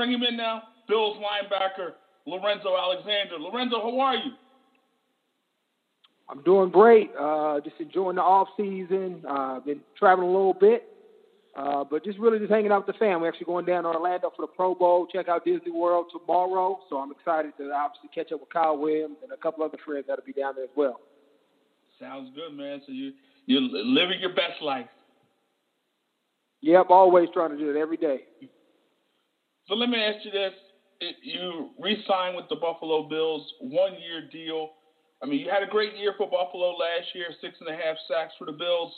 Bring him in now. Bills linebacker Lorenzo Alexander. Lorenzo, how are you? I'm doing great. Uh, just enjoying the off season. Uh, been traveling a little bit, uh, but just really just hanging out with the family. Actually going down to Orlando for the Pro Bowl. Check out Disney World tomorrow. So I'm excited to obviously catch up with Kyle Williams and a couple other friends that'll be down there as well. Sounds good, man. So you you're living your best life. Yep, always trying to do it every day. So let me ask you this: You re-signed with the Buffalo Bills, one-year deal. I mean, you had a great year for Buffalo last year, six and a half sacks for the Bills.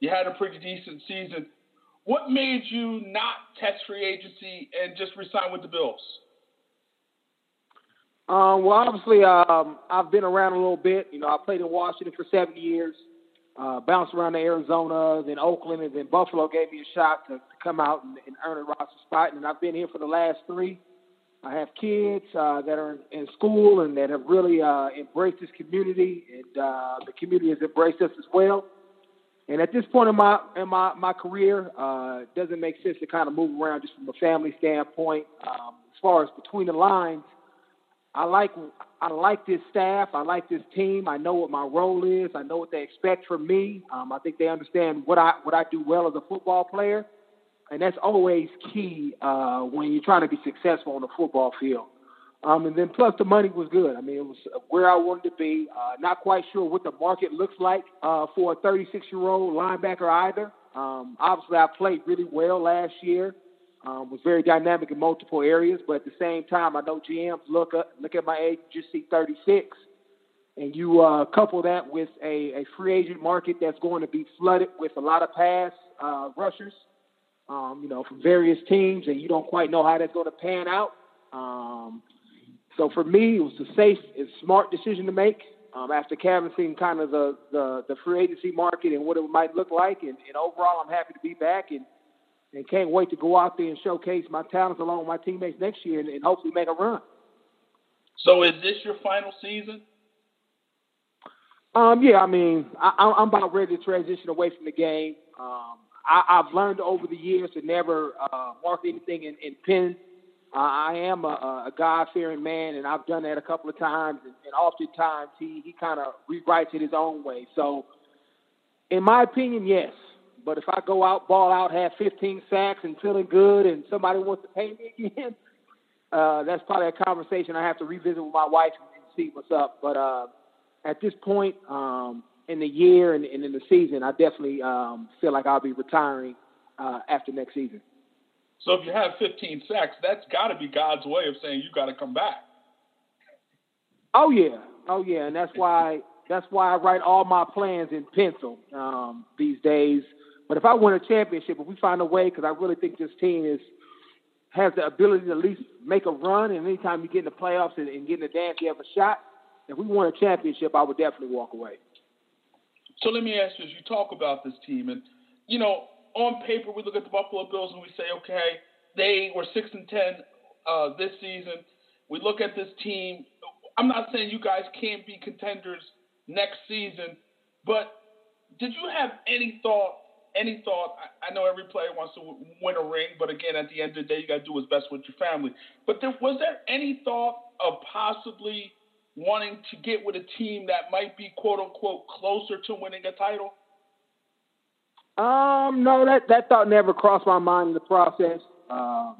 You had a pretty decent season. What made you not test free agency and just resign with the Bills? Um, well, obviously, um, I've been around a little bit. You know, I played in Washington for seven years, uh, bounced around to Arizona, then Oakland, and then Buffalo gave me a shot to, to come out and, and earn a roster spot. And I've been here for the last three. I have kids uh, that are in school and that have really uh, embraced this community, and uh, the community has embraced us as well. And at this point in my in my my career, uh, doesn't make sense to kind of move around just from a family standpoint. Um, as far as between the lines, I like I like this staff. I like this team. I know what my role is. I know what they expect from me. Um, I think they understand what I what I do well as a football player, and that's always key uh, when you're trying to be successful on the football field. Um, and then plus the money was good. I mean, it was where I wanted to be. Uh, not quite sure what the market looks like uh, for a 36 year old linebacker either. Um, obviously, I played really well last year um, was very dynamic in multiple areas, but at the same time, I know GMs look up, look at my age, just see 36, and you uh, couple that with a, a free agent market that's going to be flooded with a lot of pass uh, rushers, um, you know, from various teams, and you don't quite know how that's going to pan out. Um, so for me, it was a safe and smart decision to make um, after canvassing kind of the, the, the free agency market and what it might look like. And, and overall, I'm happy to be back and and can't wait to go out there and showcase my talents along with my teammates next year and, and hopefully make a run. So, is this your final season? Um, yeah, I mean, I, I'm about ready to transition away from the game. Um, I, I've learned over the years to never uh, mark anything in, in pen. Uh, I am a, a God-fearing man, and I've done that a couple of times. And, and oftentimes, he he kind of rewrites it his own way. So, in my opinion, yes, but if I go out, ball out, have 15 sacks, and feeling good, and somebody wants to pay me again, uh, that's probably a conversation I have to revisit with my wife and see what's up. But uh, at this point um, in the year and, and in the season, I definitely um, feel like I'll be retiring uh, after next season. So if you have 15 sacks, that's got to be God's way of saying you got to come back. Oh yeah, oh yeah, and that's why that's why I write all my plans in pencil um, these days. But if I win a championship, if we find a way, because I really think this team is has the ability to at least make a run, and anytime you get in the playoffs and, and get in the dance, you have a shot. If we won a championship, I would definitely walk away. So let me ask you: as you talk about this team, and you know, on paper, we look at the Buffalo Bills and we say, okay, they were six and ten uh, this season. We look at this team. I'm not saying you guys can't be contenders next season, but did you have any thought any thought? I, know every player wants to win a ring, but again, at the end of the day, you got to do what's best with your family. But there, was there any thought of possibly wanting to get with a team that might be quote unquote closer to winning a title? Um, no, that that thought never crossed my mind in the process. Um,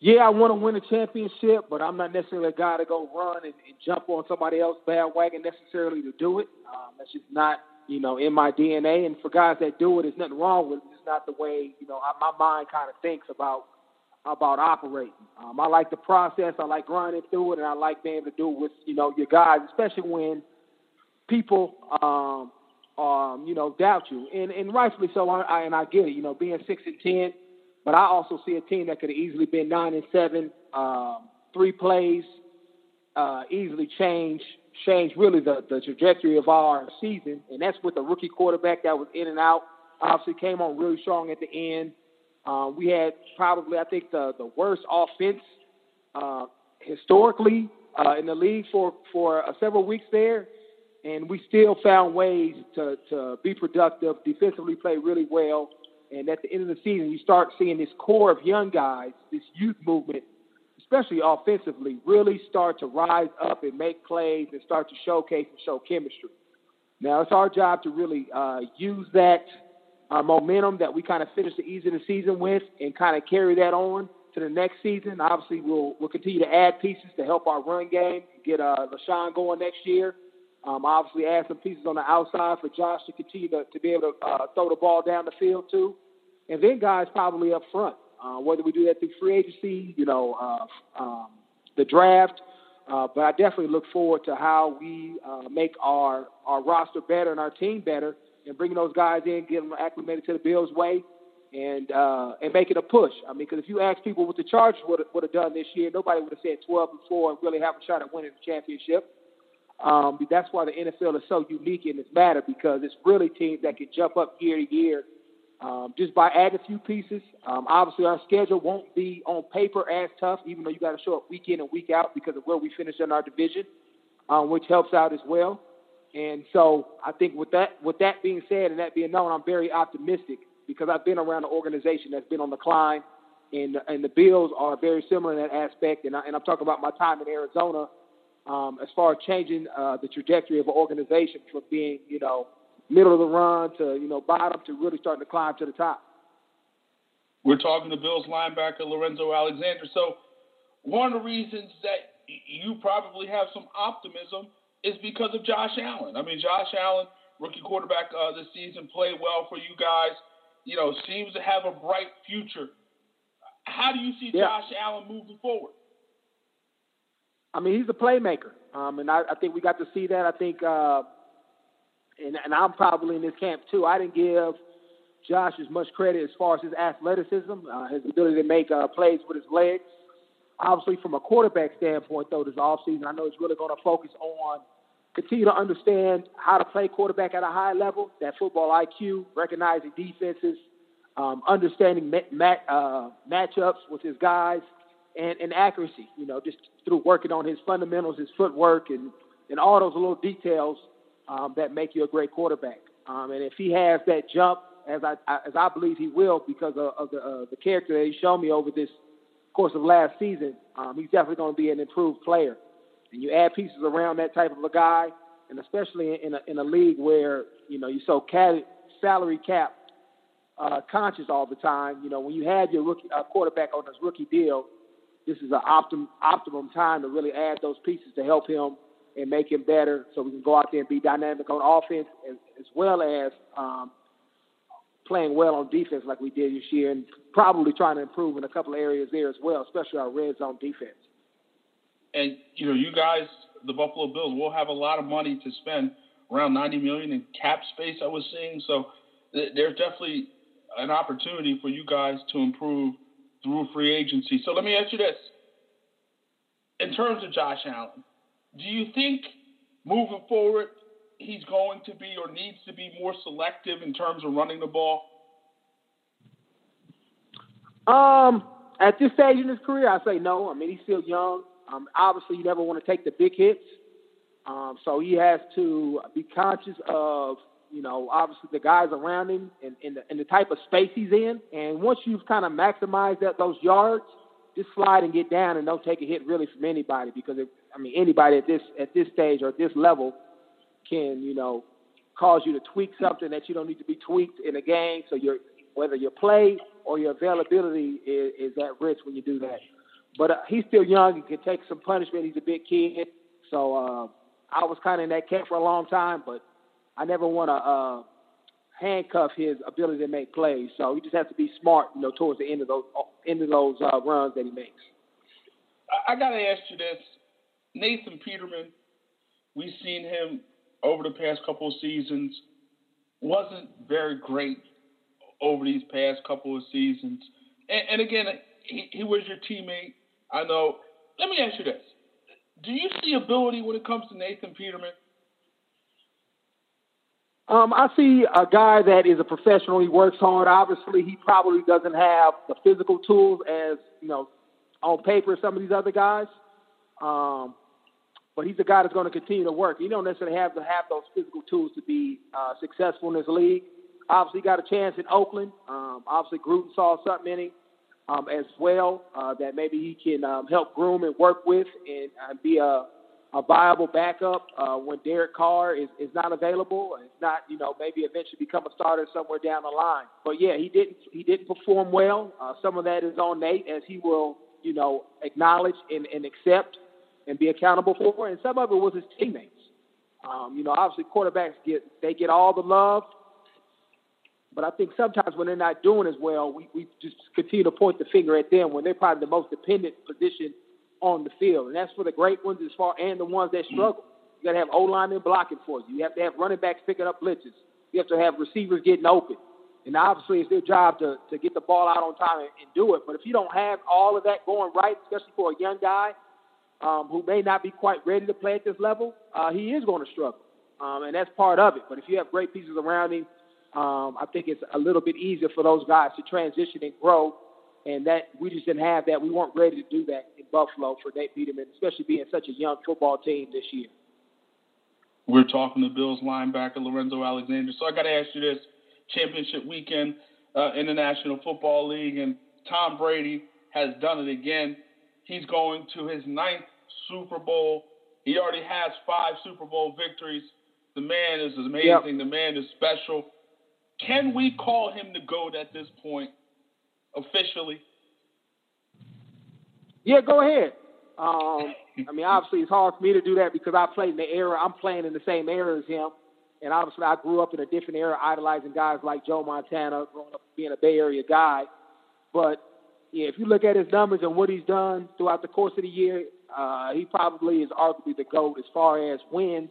yeah, I want to win a championship, but I'm not necessarily a guy to go run and, and jump on somebody else's bandwagon necessarily to do it. Um, that's just not you know, in my DNA. And for guys that do it, there's nothing wrong with it. It's not the way, you know, my mind kind of thinks about about operating. Um, I like the process. I like grinding through it, and I like being able to do it with, you know, your guys, especially when people, um, um, you know, doubt you. And, and rightfully so, I, I, and I get it, you know, being 6 and 10, but I also see a team that could have easily been 9 and 7, um, three plays, uh, easily change change really the, the trajectory of our season, and that's with a rookie quarterback that was in and out. Obviously, came on really strong at the end. Uh, we had probably, I think, the the worst offense uh, historically uh, in the league for for uh, several weeks there, and we still found ways to to be productive, defensively play really well, And at the end of the season, you start seeing this core of young guys, this youth movement, especially offensively, really start to rise up and make plays and start to showcase and show chemistry. Now it's our job to really uh, use that uh, momentum that we kind of finished the easy of the season with and kind of carry that on to the next season. Obviously, we'll we'll continue to add pieces to help our run game, get uh, LeSean going next year. Um, obviously, add some pieces on the outside for Josh to continue to, to be able to uh, throw the ball down the field too, and then guys probably up front. Uh, whether we do that through free agency, you know, uh, um, the draft. Uh, but I definitely look forward to how we uh, make our, our roster better and our team better and bringing those guys in, getting them acclimated to the Bills' way, and uh, and making a push. I mean, because if you ask people what the Chargers would have done this year, nobody would have said 12 and four and really have a shot at winning the championship. Um, that's why the NFL is so unique in this matter because it's really teams that can jump up year to year um, just by adding a few pieces. Um, obviously, our schedule won't be on paper as tough, even though you got to show up week in and week out because of where we finish in our division, um, which helps out as well. And so I think with that with that being said and that being known, I'm very optimistic because I've been around an organization that's been on the climb, and and the Bills are very similar in that aspect. And, I, and I'm talking about my time in Arizona um, as far as changing uh, the trajectory of an organization from being you know middle of the run to you know bottom to really starting to climb to the top. We're talking to Bills linebacker Lorenzo Alexander. So one of the reasons that you probably have some optimism is because of Josh Allen. I mean, Josh Allen, rookie quarterback uh, this season, played well for you guys. You know, seems to have a bright future. How do you see yeah. Josh Allen moving forward? I mean, he's a playmaker, um, and I, I think we got to see that. I think, uh, and, and I'm probably in this camp too. I didn't give Josh as much credit as far as his athleticism, uh, his ability to make uh, plays with his legs. Obviously, from a quarterback standpoint, though, this offseason, I know he's really going to focus on continue to understand how to play quarterback at a high level, that football IQ, recognizing defenses, um, understanding mat, uh, matchups with his guys, and, and accuracy. You know, just through working on his fundamentals, his footwork, and and all those little details um, that make you a great quarterback. Um, and if he has that jump, as I, as I believe he will, because of, of the uh, the character that he's shown me over this course of last season, um, he's definitely going to be an improved player and you add pieces around that type of a guy, and especially in a, in a league where you know you're so cat, salary cap uh, conscious all the time. You know, when you have your rookie uh, quarterback on his rookie deal, this is an optimum optimum time to really add those pieces to help him and make him better, so we can go out there and be dynamic on offense as, as well as um, playing well on defense like we did this year, and probably trying to improve in a couple of areas there as well, especially our red zone defense and you know, you guys, the Buffalo Bills, will have a lot of money to spend, around 90 million in cap space. I was seeing, so th- there's definitely an opportunity for you guys to improve through free agency. So let me ask you this: in terms of Josh Allen, do you think moving forward he's going to be or needs to be more selective in terms of running the ball? Um, at this stage in his career, I say no. I mean, he's still young. Um, obviously, you never want to take the big hits. Um, so he has to be conscious of, you know, obviously the guys around him and, and, the, and the type of space he's in. And once you've kind of maximized that, those yards, just slide and get down and don't take a hit really from anybody because, if, I mean, anybody at this at this stage or at this level can, you know, cause you to tweak something that you don't need to be tweaked in a game. So your whether your play or your availability is, is at risk when you do that. But uh, he's still young he can take some punishment. He's a big kid. So uh, I was kind of in that camp for a long time, but I never want to uh, handcuff his ability to make plays. So he just has to be smart, you know, towards the end of those end of those uh, runs that he makes. I, I got to ask you this, Nathan Peterman. We've seen him over the past couple of seasons. Wasn't very great over these past couple of seasons. And, and again, he, he was your teammate. I know. Let me ask you this: Do you see ability when it comes to Nathan Peterman? Um, I see a guy that is a professional. He works hard. Obviously, he probably doesn't have the physical tools as you know on paper some of these other guys. Um, but he's a guy that's going to continue to work. You don't necessarily have to have those physical tools to be uh, successful in this league. obviously got a chance in Oakland. Um, obviously, Gruden saw something in him um, as well uh, that maybe he can um, help groom and work with and uh, be a, a viable backup uh, when Derek Carr is, is not available. It's not, you know, maybe eventually become a starter somewhere down the line. But yeah, he didn't he didn't perform well. Uh, some of that is on Nate as he will, you know, acknowledge and, and accept and be accountable for. And some of it was his teammates. Um, you know, obviously quarterbacks get they get all the love, but I think sometimes when they're not doing as well, we, we just continue to point the finger at them when they're probably the most dependent position on the field. And that's for the great ones as far and the ones that struggle. You got to have O linemen blocking for you. You have to have running backs picking up blitzes. You have to have receivers getting open. And obviously, it's their job to, to get the ball out on time and, and do it. But if you don't have all of that going right, especially for a young guy um, who may not be quite ready to play at this level, uh, he is going to struggle. Um, and that's part of it. But if you have great pieces around him, um, I think it's a little bit easier for those guys to transition and grow. And that we just didn't have that. We weren't ready to do that in Buffalo for Nate Peterman, especially being such a young football team this year. We're talking to Bills linebacker Lorenzo Alexander. So I got to ask you this: championship weekend uh, in the National Football League, and Tom Brady has done it again. He's going to his ninth Super Bowl. He already has five Super Bowl victories. The man is amazing. Yep. The man is special. Can we call him the GOAT at this point, officially? Yeah, go ahead. Um, I mean, obviously, it's hard for me to do that because I played in the era. I'm playing in the same era as him, and obviously, I grew up in a different era, idolizing guys like Joe Montana, growing up being a Bay Area guy. But yeah, if you look at his numbers and what he's done throughout the course of the year, uh, he probably is arguably the GOAT as far as wins,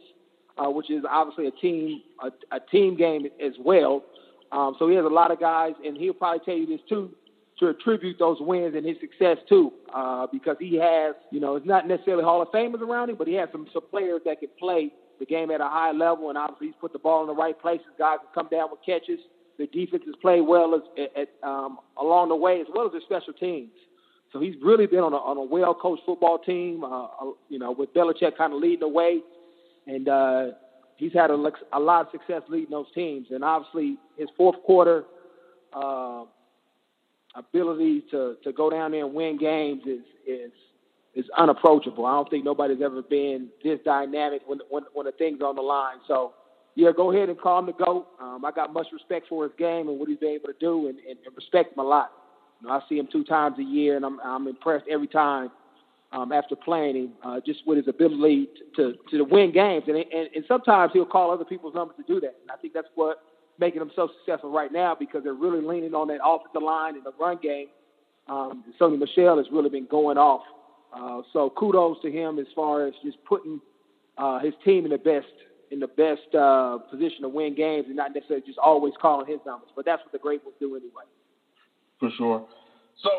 uh, which is obviously a team a, a team game as well. Um, so he has a lot of guys, and he'll probably tell you this too, to attribute those wins and his success too, uh, because he has, you know, it's not necessarily Hall of Famers around him, but he has some, some players that can play the game at a high level, and obviously he's put the ball in the right places. Guys can come down with catches. The defense has played well as, at, um, along the way, as well as the special teams. So he's really been on a, on a well-coached football team, uh you know, with Belichick kind of leading the way. And uh, he's had a, a lot of success leading those teams, and obviously his fourth quarter uh, ability to to go down there and win games is is is unapproachable. I don't think nobody's ever been this dynamic when when when the thing's on the line. So yeah, go ahead and call him the goat. Um, I got much respect for his game and what he's been able to do, and, and, and respect him a lot. You know, I see him two times a year, and I'm I'm impressed every time um, after playing him, uh, just with his ability to, to, to win games. And, and, and sometimes he'll call other people's numbers to do that. And I think that's what making him so successful right now because they're really leaning on that offensive line and the run game. Um, Sony Michel has really been going off. Uh, so kudos to him as far as just putting uh, his team in the best in the best uh, position to win games and not necessarily just always calling his numbers. But that's what the great ones do anyway. For sure. So,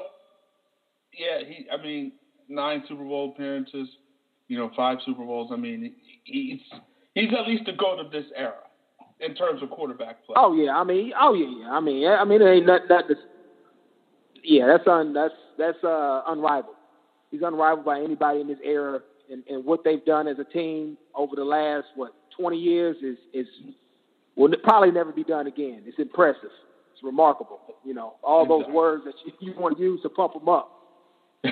yeah, he. I mean, nine Super Bowl appearances, you know, five Super Bowls. I mean, he's he's at least the goat of this era in terms of quarterback play. Oh yeah, I mean, oh yeah, yeah. I mean, I mean, it ain't not that. Yeah, that's un that's that's uh, unrivaled. He's unrivaled by anybody in this era, and, and what they've done as a team over the last what 20 years is is will probably never be done again. It's impressive. It's remarkable. You know, all those words that you, you want to use to pump them up.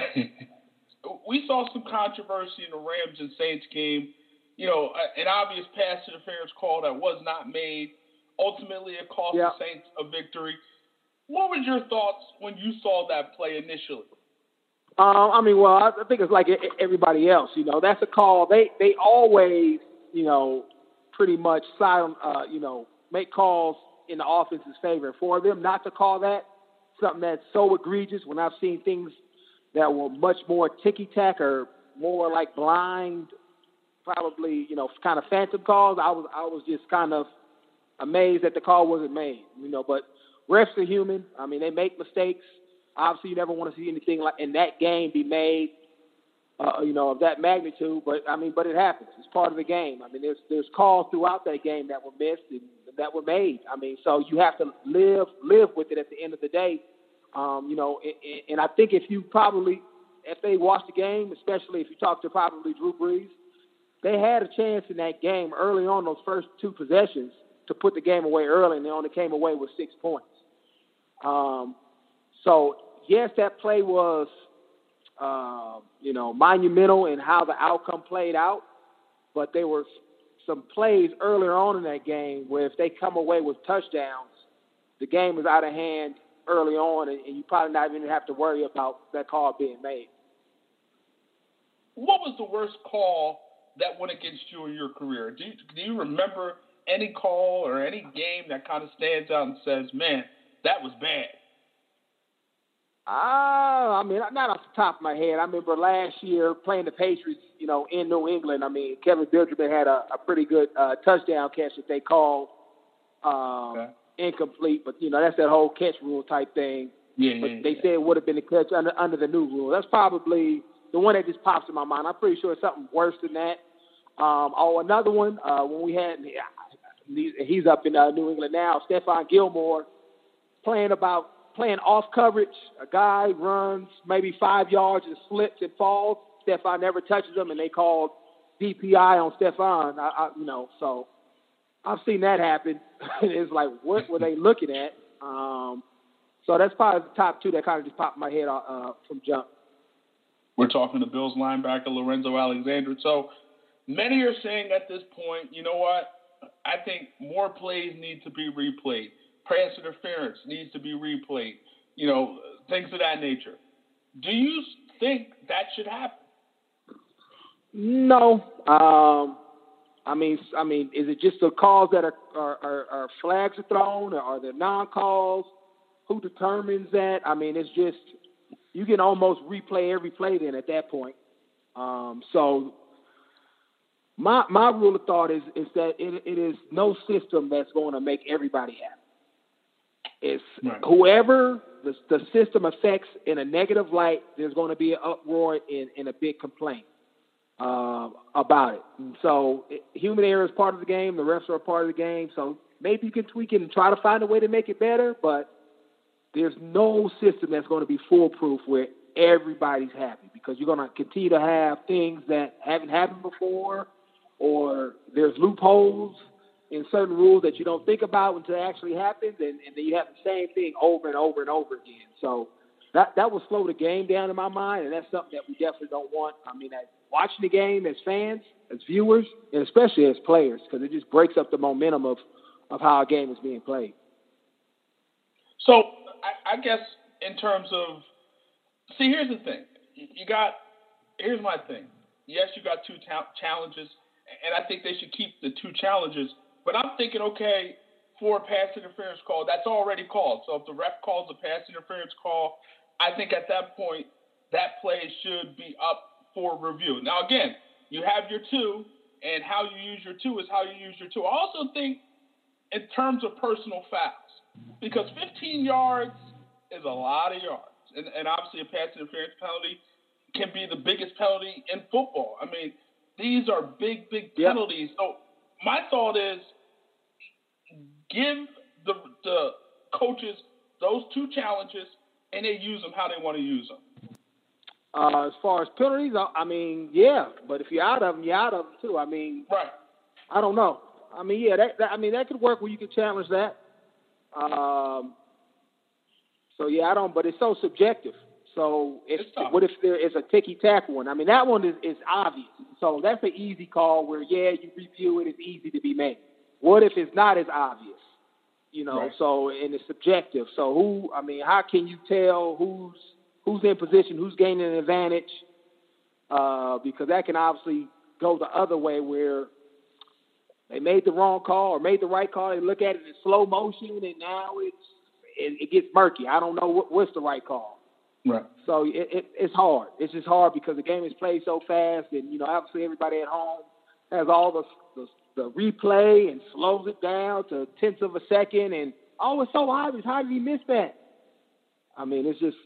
we saw some controversy in the Rams and Saints game. You know, an obvious pass interference call that was not made. Ultimately, it cost the Saints a victory. What was your thoughts when you saw that play initially? Um, I mean, well, I think it's like everybody else. You know, that's a call. They they always, you know, pretty much silent. Uh, you know, make calls in the offense's favor. For them not to call that something that's so egregious, when I've seen things that were much more ticky tack or more like blind, probably you know kind of phantom calls. I was I was just kind of amazed that the call wasn't made. You know, but refs are human. I mean, they make mistakes. Obviously, you never want to see anything like in that game be made. Uh, you know, of that magnitude, but I mean, but it happens. It's part of the game. I mean, there's there's calls throughout that game that were missed and that were made. I mean, so you have to live live with it at the end of the day um, you know, and, and I think if you probably, if they watch the game, especially if you talk to probably Drew Brees, they had a chance in that game early on those first two possessions to put the game away early, and they only came away with six points. Um, so yes, that play was, uh, you know, monumental in how the outcome played out, but there were some plays earlier on in that game where if they come away with touchdowns, the game is out of hand early on, and, and you probably not even have to worry about that call being made. What was the worst call that went against you in your career? Do you, do you remember any call or any game that kind of stands out and says, "Man, that was bad"? Uh, I mean, not off the top of my head. I remember last year playing the Patriots, you know, in New England. I mean, Kelvin Benjamin had a, a pretty good uh, touchdown catch that they called um, okay. incomplete, but you know, that's that whole catch rule type thing. Yeah, but yeah, they yeah. said it would have been a catch under under the new rule. That's probably the one that just pops in my mind. I'm pretty sure it's something worse than that. Um, oh, another one uh, when we had he's up in uh, New England now. Stephon Gilmore playing about playing off coverage. A guy runs maybe five yards and slips and falls. Stephon never touches him, and they called DPI on Stephon. I, I, you know, so I've seen that happen. it's like, what were they looking at? Um, so that's probably the top two that kind of just popped my head uh, from jump. We're talking to Bills linebacker Lorenzo Alexander. So many are saying at this point, you know what? I think more plays need to be replayed. Pass interference needs to be replayed. You know, things of that nature. Do you think that should happen? No. Um, I mean, I mean, is it just the calls that are are, are, flags are thrown, or are there non-calls? Who determines that? I mean, it's just you can almost replay every play then at that point. Um, so my my rule of thought is is that it, it is no system that's going to make everybody happy. It's right. whoever the, the system affects in a negative light, there's going to be an uproar and, and a big complaint uh, about it. And so it, human error is part of the game. The refs are a part of the game. So maybe you can tweak it and try to find a way to make it better, but there's no system that's going to be foolproof where everybody's happy because you're going to continue to have things that haven't happened before or there's loopholes in certain rules that you don't think about until it actually happens, and, and then you have the same thing over and over and over again. So that that will slow the game down in my mind, and that's something that we definitely don't want. I mean, as watching the game as fans, as viewers, and especially as players, because it just breaks up the momentum of of how a game is being played. So I, I guess in terms of, see, here's the thing. You got here's my thing. Yes, you got two ta- challenges and I think they should keep the two challenges. But I'm thinking, okay, for a pass interference call, that's already called. So if the ref calls a pass interference call, I think at that point that play should be up for review. Now again, you have your two, and how you use your two is how you use your two. I also think in terms of personal fouls, because 15 yards is a lot of yards, and, and obviously a pass interference penalty can be the biggest penalty in football. I mean, these are big, big penalties. Yep. So my thought is give the the coaches those two challenges and they use them how they want to use them. Uh, as far as penalties, I mean, yeah, but if you're out of them, you're out of them too. I mean, right? I don't know. I mean, yeah, that, that I mean that could work where you could challenge that. Um, so yeah, I don't. But it's so subjective. So if what if there is a ticky tack one? I mean, that one is, is obvious. So that's an easy call where yeah, you review it, it's easy to be made. What if it's not as obvious? You know, right. so and it's subjective. So who? I mean, how can you tell who's who's in position, who's gaining an advantage? Uh, because that can obviously go the other way where they made the wrong call or made the right call. They look at it in slow motion, and now it's it, it gets murky. I don't know what, what's the right call. Right. So it, it, it's hard. It's just hard because the game is played so fast, and you know, obviously everybody at home has all the the, the replay and slows it down to tenths of a second, and oh, it's so obvious. How did he miss that? I mean, it's just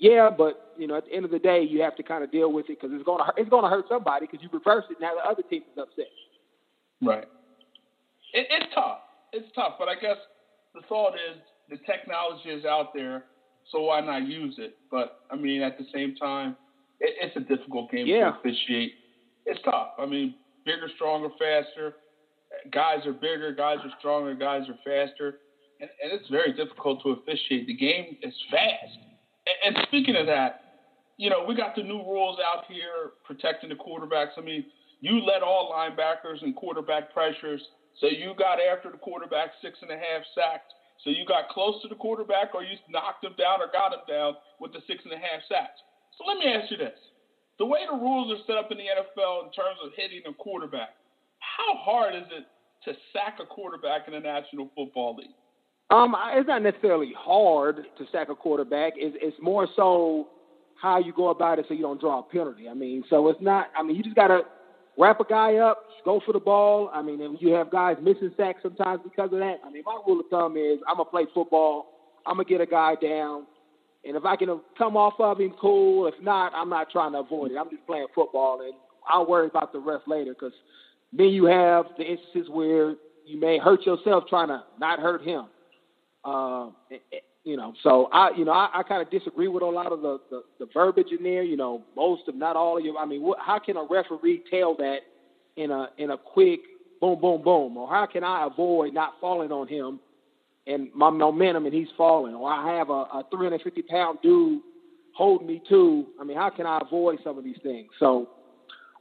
yeah, but you know, at the end of the day, you have to kind of deal with it because it's gonna hurt, it's gonna hurt somebody because you reverse it now the other team is upset. Right. It, it's tough. It's tough, but I guess the thought is the technology is out there so why not use it? But I mean, at the same time, it, it's a difficult game yeah. to officiate. It's tough. I mean, bigger, stronger, faster. Guys are bigger, guys are stronger, guys are faster, and, and it's very difficult to officiate. The game is fast. And, and speaking of that, you know, we got the new rules out here protecting the quarterbacks. I mean, you let all linebackers and quarterback pressures. So you got after the quarterback six and a half sacks. So you got close to the quarterback or you knocked him down or got him down with the six and a half sacks. So let me ask you this. The way the rules are set up in the NFL in terms of hitting a quarterback, how hard is it to sack a quarterback in the National Football League? Um, it's not necessarily hard to sack a quarterback. It's, it's more so how you go about it so you don't draw a penalty. I mean, so it's not. I mean, you just gotta wrap a guy up, go for the ball. I mean, and you have guys missing sacks sometimes because of that. I mean, my rule of thumb is I'm gonna play football. I'm gonna get a guy down, and if I can come off of him, cool. If not, I'm not trying to avoid it. I'm just playing football, and I'll worry about the rest later because then you have the instances where you may hurt yourself trying to not hurt him. Uh, you know, so I, you know, I, I kind of disagree with a lot of the, the, the verbiage in there. You know, most of not all of you. I mean, what, how can a referee tell that in a in a quick boom, boom, boom, or how can I avoid not falling on him and my momentum and he's falling, or I have a, a 350 pound dude holding me too. I mean, how can I avoid some of these things? So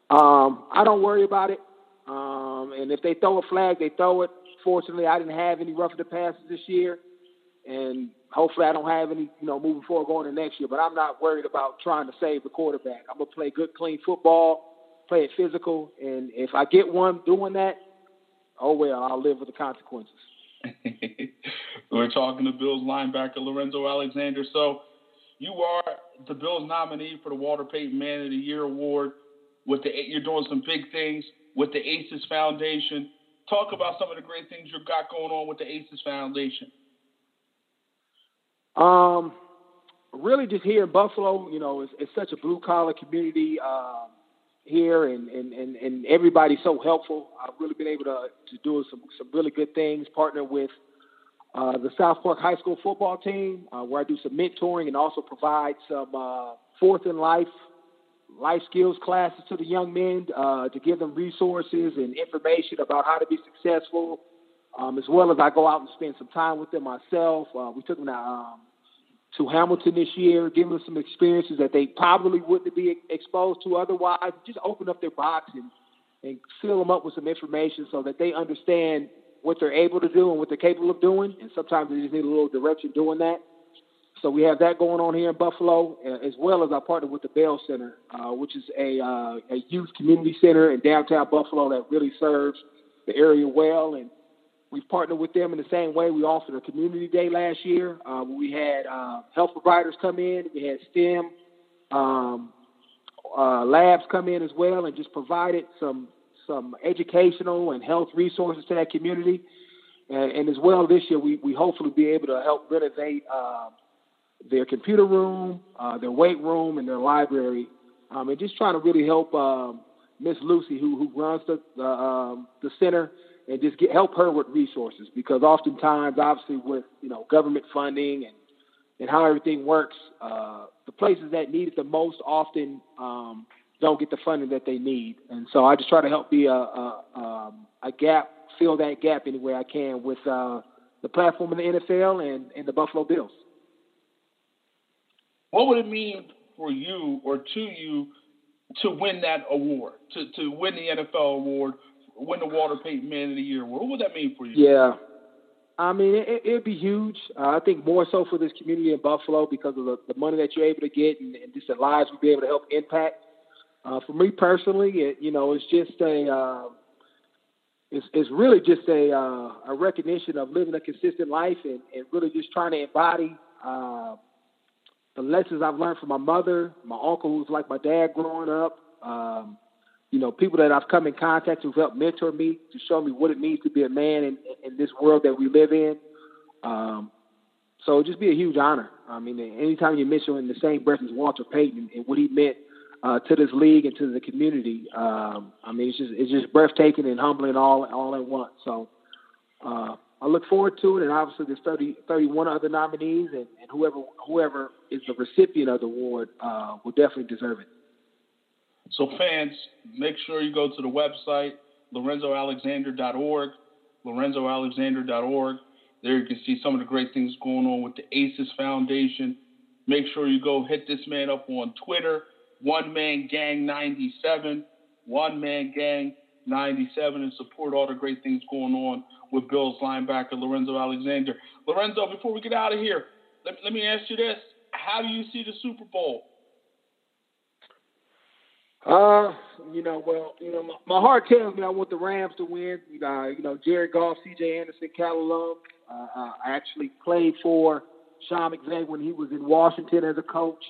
um, I don't worry about it. Um, and if they throw a flag, they throw it. Fortunately, I didn't have any roughing the passes this year and hopefully I don't have any, you know, moving forward going to next year. But I'm not worried about trying to save the quarterback. I'm gonna play good, clean football, play it physical, and if I get one doing that, oh well, I'll live with the consequences. We're talking to Bills linebacker Lorenzo Alexander. So you are the Bills nominee for the Walter Payton Man of the Year award. With the you're doing some big things with the Aces Foundation. Talk about some of the great things you've got going on with the Aces Foundation. Um, really, just here in Buffalo, you know, it's, it's such a blue collar community um, here, and, and and and everybody's so helpful. I've really been able to to do some some really good things. Partner with uh, the South Park High School football team, uh, where I do some mentoring and also provide some uh, fourth in life life skills classes to the young men uh, to give them resources and information about how to be successful. Um, as well as I go out and spend some time with them myself. Uh, we took them to um, to Hamilton this year, give them some experiences that they probably wouldn't be exposed to otherwise. Just open up their box and, and fill them up with some information so that they understand what they're able to do and what they're capable of doing. And sometimes they just need a little direction doing that. So we have that going on here in Buffalo, as well as I partner with the Belle Center, uh, which is a, uh, a youth community center in downtown Buffalo that really serves the area well. And We've partnered with them in the same way. We offered a community day last year. Uh, we had uh, health providers come in. We had STEM um, uh, labs come in as well, and just provided some some educational and health resources to that community. And, and as well, this year we we hopefully be able to help renovate uh, their computer room, uh, their weight room, and their library, um, and just trying to really help um, Miss Lucy, who who runs the the, um, the center and just get help her with resources because oftentimes, obviously, with you know government funding and and how everything works, uh, the places that need it the most often um, don't get the funding that they need, and so I just try to help be a a, um, a gap, fill that gap any way I can with uh, the platform in the NFL and, and the Buffalo Bills. What would it mean for you or to you to win that award, to, to win the NFL award win the Walter Payton Man of the Year. What would that mean for you? Yeah. I mean, it, it'd be huge. Uh, I think more so for this community in Buffalo because of the, the money that you're able to get and, and just the lives we'll be able to help impact. Uh, for me personally, it, you know, it's just a, uh, it's, it's really just a, uh, a recognition of living a consistent life and, and really just trying to embody uh, the lessons I've learned from my mother, my uncle who's like my dad growing up, um, you know, people that I've come in contact who've helped mentor me to show me what it means to be a man in, in this world that we live in. Um, so just be a huge honor. I mean, anytime you mention in the same breath as Walter Payton and what he meant uh, to this league and to the community, um, I mean, it's just it's just breathtaking and humbling all all at once. So uh, I look forward to it, and obviously there's 30, 31 other nominees, and, and whoever whoever is the recipient of the award uh, will definitely deserve it. So fans, make sure you go to the website, lorenzoalexander.org, lorenzoalexander.org. There you can see some of the great things going on with the ACES Foundation. Make sure you go hit this man up on Twitter, One Man Gang 97, One Man Gang 97, and support all the great things going on with Bills linebacker Lorenzo Alexander. Lorenzo, before we get out of here, let, let me ask you this: How do you see the Super Bowl? Uh, you know, well, you know, my, my heart tells me I want the Rams to win. You know, you know, Jared Goff, C.J. Anderson, Cal Love. Uh, I actually played for Sean McVay when he was in Washington as a coach.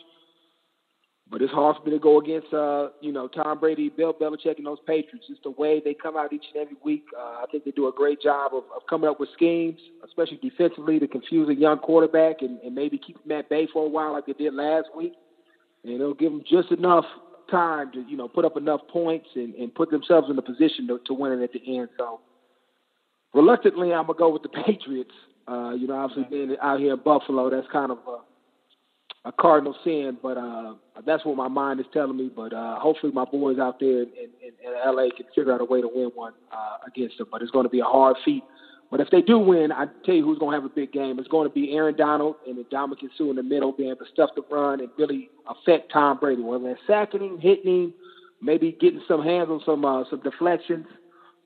But it's hard for me to go against, uh, you know, Tom Brady, Bill Belichick, and those Patriots. It's the way they come out each and every week. Uh, I think they do a great job of, of coming up with schemes, especially defensively, to confuse a young quarterback and, and maybe keep him at bay for a while, like they did last week. And it'll give them just enough time to, you know, put up enough points and, and put themselves in a position to, to win it at the end. So, reluctantly, I'm gonna go with the Patriots. Uh, you know, obviously being out here in Buffalo, that's kind of a a cardinal sin, but uh, that's what my mind is telling me. But uh, hopefully, my boys out there in, in, in LA can figure out a way to win one uh, against them. But it's going to be a hard feat. But if they do win, I tell you who's going to have a big game. It's going to be Aaron Donald and Ndamukong Suh in the middle, being able to stuff the run and really affect Tom Brady. Whether they're sacking him, hitting him, maybe getting some hands on some uh, some deflections.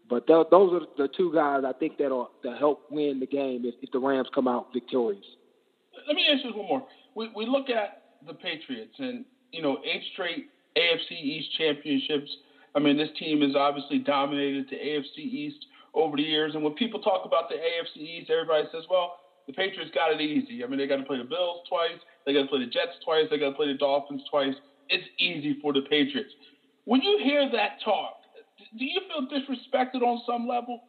But th- those are the two guys I think that'll, that'll help win the game if, if the Rams come out victorious. Let me ask you one more we, we look at the Patriots and, you know, eight straight AFC East championships. I mean, this team has obviously dominated the AFC East over the years. And when people talk about the AFC East, everybody says, well, the Patriots got it easy. I mean, they got to play the Bills twice, they got to play the Jets twice, they got to play the Dolphins twice. It's easy for the Patriots. When you hear that talk, do you feel disrespected on some level?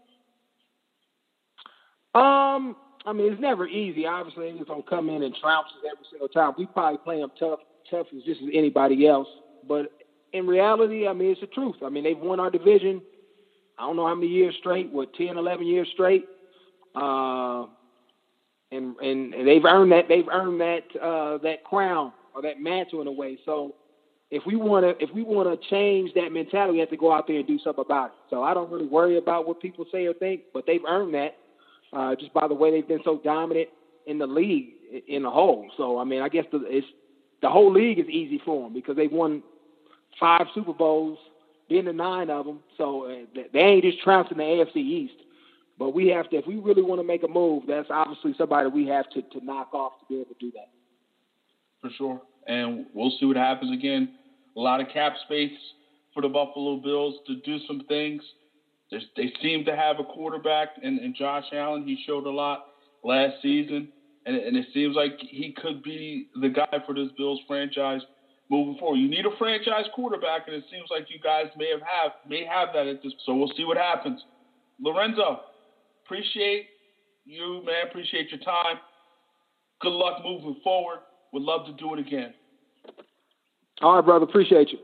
Um, I mean, it's never easy. Obviously, they're gonna come in and trounce us every single time. We probably play them tough, tough as just as anybody else. But in reality, I mean, it's the truth. I mean, they've won our division. I don't know how many years straight. What 10, 11 years straight. Uh, and, and and they've earned that. They've earned that uh, that crown or that mantle in a way. So if we want to if we want to change that mentality, we have to go out there and do something about it. So I don't really worry about what people say or think, but they've earned that uh, just by the way they've been so dominant in the league in the whole. So I mean, I guess the, it's the whole league is easy for them because they've won five Super Bowls, been to nine of them. So uh, they ain't just trouncing the AFC East. But we have to, if we really want to make a move, that's obviously somebody we have to, to knock off to be able to do that. For sure. And we'll see what happens again. A lot of cap space for the Buffalo Bills to do some things they seem to have a quarterback in, in Josh Allen. He showed a lot last season, and, and it seems like he could be the guy for this Bills franchise moving forward. You need a franchise quarterback, and it seems like you guys may have, have may have that at this. So we'll see what happens. Lorenzo, appreciate you, man. Appreciate your time. Good luck moving forward. Would love to do it again. All right, brother. Appreciate you.